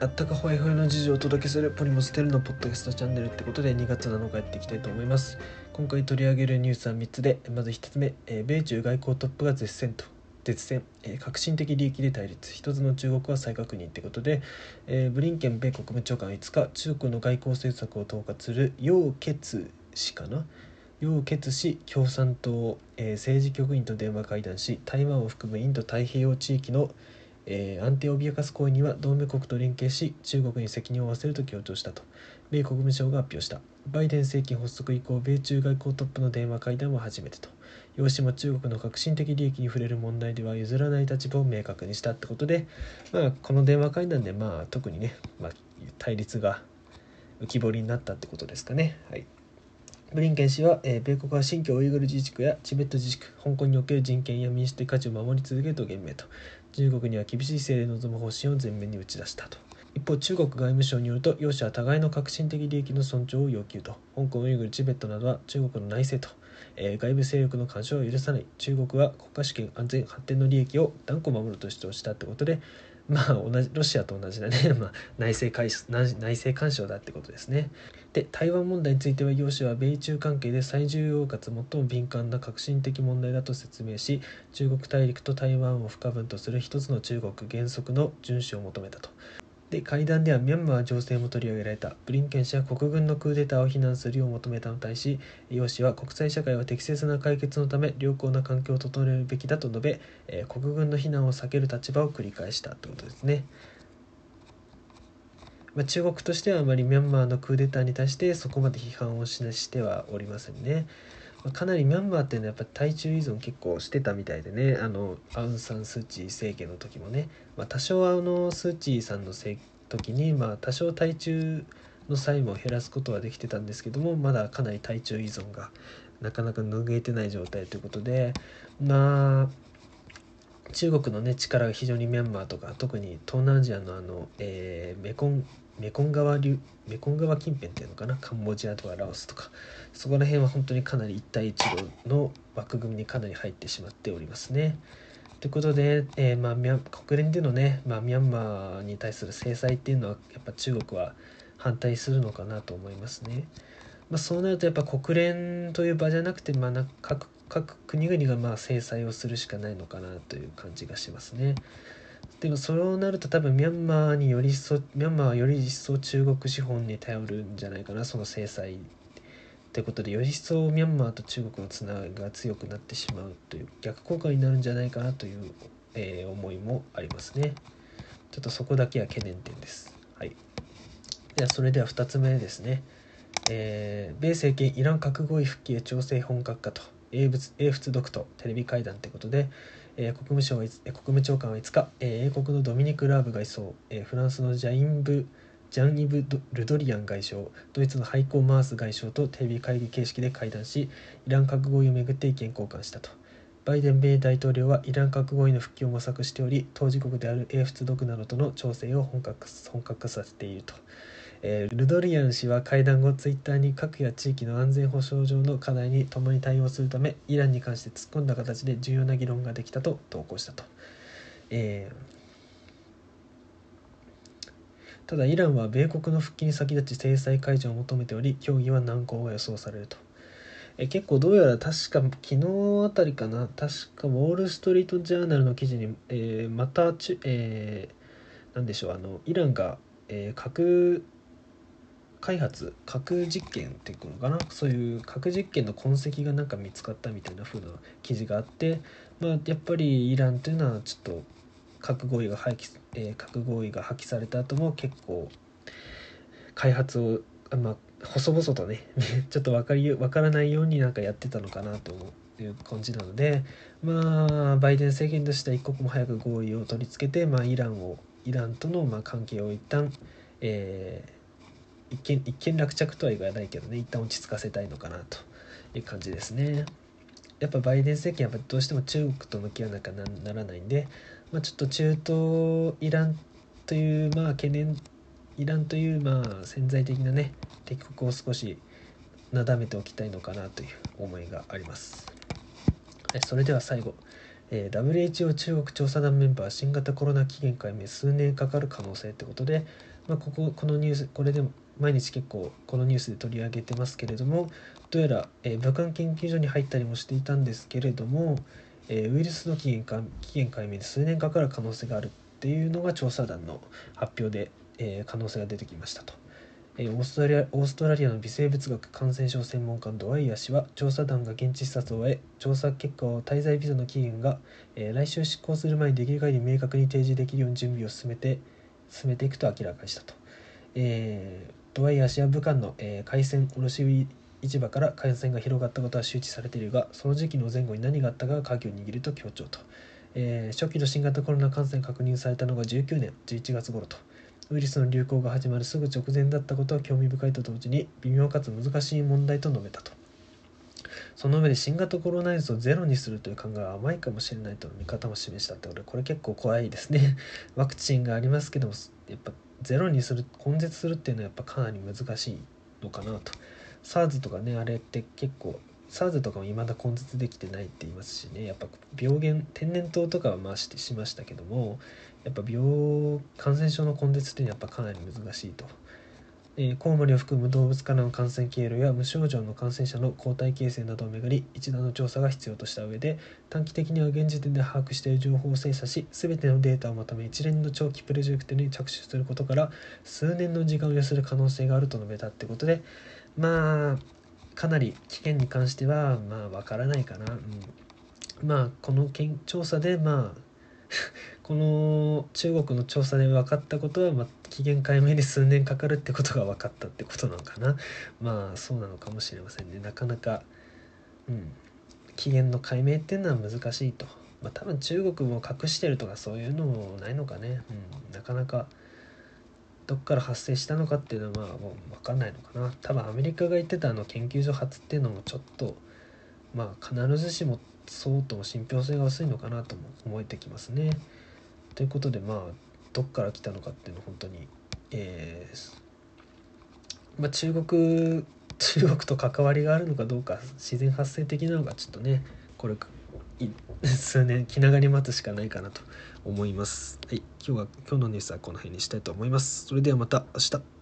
あったかほやほやの事情をお届けするポリモステルのポッドキャストチャンネルってことで2月7日やっていきたいと思います。今回取り上げるニュースは3つでまず1つ目、えー米中外交トップが絶戦と。絶戦、えー革新的利益で対立。一つの中国は再確認ってことで、えーブリンケン米国務長官は5日中国の外交政策を統括する楊潔氏かな？楊潔氏共産党、えー政治局員と電話会談し台湾を含むインド太平洋地域のえー安定を脅かす行為には同盟国と連携し中国に責任を負わせると強調したと。米国務省が発表した。バイデン政権発足以降米中外交トップの電話会談は初めてと。楊氏も中国の革新的利益に触れる問題では譲らない立場を明確にしたってことで、まあ、この電話会談で、まあ、特にね、まあ、対立が浮き彫りになったってことですかね。はい。ブリンケン氏は、えー米国は新疆ウイグル自治区やチベット自治区香港における人権や民主的価値を守り続けると言明と。中国には厳しい姿勢で臨む方針を前面に打ち出したと。一方中国外務省によると両者は互いの革新的利益の尊重を要求と。香港ウイグルチベットなどは中国の内政と、えー外部勢力の干渉を許さない。中国は国家主権安全発展の利益を断固守ると主張したってことでまあ同じロシアと同じだね、まあ、内政干渉内内政干渉だってことですね。で台湾問題については楊氏は米中関係で最重要かつ最も敏感な革新的問題だと説明し中国大陸と台湾を不可分とする一つの中国原則の遵守を求めたと。で会談ではミャンマー情勢も取り上げられたブリンケン氏は国軍のクーデターを非難するよう求めたのに対し楊氏は国際社会は適切な解決のため良好な環境を整えるべきだと述べ、えー国軍の非難を避ける立場を繰り返したということですね。まあ、中国としてはあまりミャンマーのクーデターに対してそこまで批判をししてはおりませんね。かなりミャンマーっていうのはやっぱ対中依存結構してたみたいでね。あのアウン・サン・スー・チー政権の時もね、まあ、多少あのスー・チーさんの時に、まあ、多少対中の債務を減らすことはできてたんですけどもまだかなり対中依存がなかなか拭えてない状態ということで。まあ中国のね力が非常にミャンマーとか特に東南アジアのあの、えーメコンメコン川流メコン川近辺っていうのかな？カンボジアとかラオスとかそこら辺は本当にかなり一帯一路の枠組みにかなり入ってしまっておりますね。ということで、えーまあ、国連でのね、まあ、ミャンマーに対する制裁っていうのはやっぱ中国は反対するのかなと思いますね。まあ、そうなるとやっぱ国連という場じゃなくて、まあ、各国々がま制裁をするしかないのかなという感じがしますね。でもそうなると多分ミャンマーにより一層ミャンマーはより一層中国資本に頼るんじゃないかなその制裁ということでより一層ミャンマーと中国のつながりが強くなってしまうという逆効果になるんじゃないかなという、えー思いもありますね。ちょっとそこだけは懸念点です。はい、ではそれでは2つ目ですね。えー米政権イラン核合意復帰へ調整本格化と英仏英仏独とテレビ会談ということで、えー国務省は国務長官は5日、えー英国のドミニク・ラーブ外相、えーフランスのジャインブ・ジャン・イブ・ルドリアン外相ドイツのハイコー・マース外相とテレビ会議形式で会談しイラン核合意をめぐって意見交換したとバイデン米大統領はイラン核合意の復帰を模索しており当事国である英仏独などとの調整を本格本格化させていると。えールドリアン氏は会談後ツイッターに核や地域の安全保障上の課題に共に対応するためイランに関して突っ込んだ形で重要な議論ができたと投稿したと、えーただイランは米国の復帰に先立ち制裁解除を求めており協議は難航が予想されると。え結構どうやら確か昨日あたりかな確かウォール・ストリート・ジャーナルの記事に、えーまたち、えーなんでしょうあのイランが、えー核開発核実験っていうのかな？そういう核実験の痕跡がなんか見つかったみたいな風な記事があって、まあ、やっぱりイランというのはちょっと核合意が廃棄、えー核合意が破棄された後も結構開発をあまあ細々とね ちょっと分かり分からないようになんかやってたのかなという感じなのでまあバイデン政権としては一刻も早く合意を取り付けて、まあ、イランをイランとのまあ関係を一旦、えー一見一見落着とは言わないけどね一旦落ち着かせたいのかなという感じですね。やっぱバイデン政権やっぱどうしても中国と向き合わなきゃならないんで、まあ、ちょっと中東イランというまあ懸念イランというまあ潜在的なね敵国を少しなだめておきたいのかなという思いがあります。はい、それでは最後、えー WHO 中国調査団メンバー新型コロナ起源解明数年かかる可能性ってことで、まあ、こここのニュースこれでも毎日結構このニュースで取り上げてますけれどもどうやら、えー武漢研究所に入ったりもしていたんですけれども、えーウイルスの起源か起源解明に数年かかる可能性があるっていうのが調査団の発表で、えー可能性が出てきましたと。えーオーストラリアオーストラリアの微生物学感染症専門家ドワイヤ氏は調査団が現地視察を終え調査結果を滞在ビザの期限が、えー来週執行する前にできる限り明確に提示できるように準備を進めて進めていくと明らかにしたと。えードワイヤー武漢の、えー海鮮卸売市場から感染が広がったことは周知されているがその時期の前後に何があったかが鍵を握ると強調と、えー初期の新型コロナ感染確認されたのが19年11月頃とウイルスの流行が始まるすぐ直前だったことは興味深いと同時に微妙かつ難しい問題と述べたと。その上で新型コロナウイルスをゼロにするという考えは甘いかもしれないとの見方も示したってことでこれ結構怖いですね。ワクチンがありますけどもやっぱゼロにする根絶するっていうのはやっぱかなり難しいのかなと SARS とかねあれって結構 SARS とかも未だ根絶できてないって言いますしねやっぱ病原天然痘とかはまあしてしましたけどもやっぱ病感染症の根絶っていうのはやっぱかなり難しいと。えコウモリを含む動物からの感染経路や無症状の感染者の抗体形成などをめぐり一段の調査が必要とした上で短期的には現時点で把握している情報を精査し全てのデータをまとめ一連の長期プロジェクトに着手することから数年の時間を要する可能性があると述べたってことでまあかなり危険に関してはまあわからないかな、うん、まあこの調査でまあこの中国の調査で分かったことは、まあ、期限解明に数年かかるってことが分かったってことなのかな。まあそうなのかもしれませんね。なかなか、うん、期限の解明っていうのは難しいと、まあ、多分中国も隠してるとかそういうのもないのかね、うん、なかなかどっから発生したのかっていうのはまあもう分かんないのかな。多分アメリカが言ってたあの研究所発っていうのもちょっとまあ必ずしもそうとも信憑性が薄いのかなとも思えてきますね。ということでまあどっから来たのかっていうの本当に、えーまあ、中国中国と関わりがあるのかどうか自然発生的なのかちょっとねこれ数年気長に待つしかないかなと思います。はい、今日は今日のニュースはこの辺にしたいと思います。それではまた明日。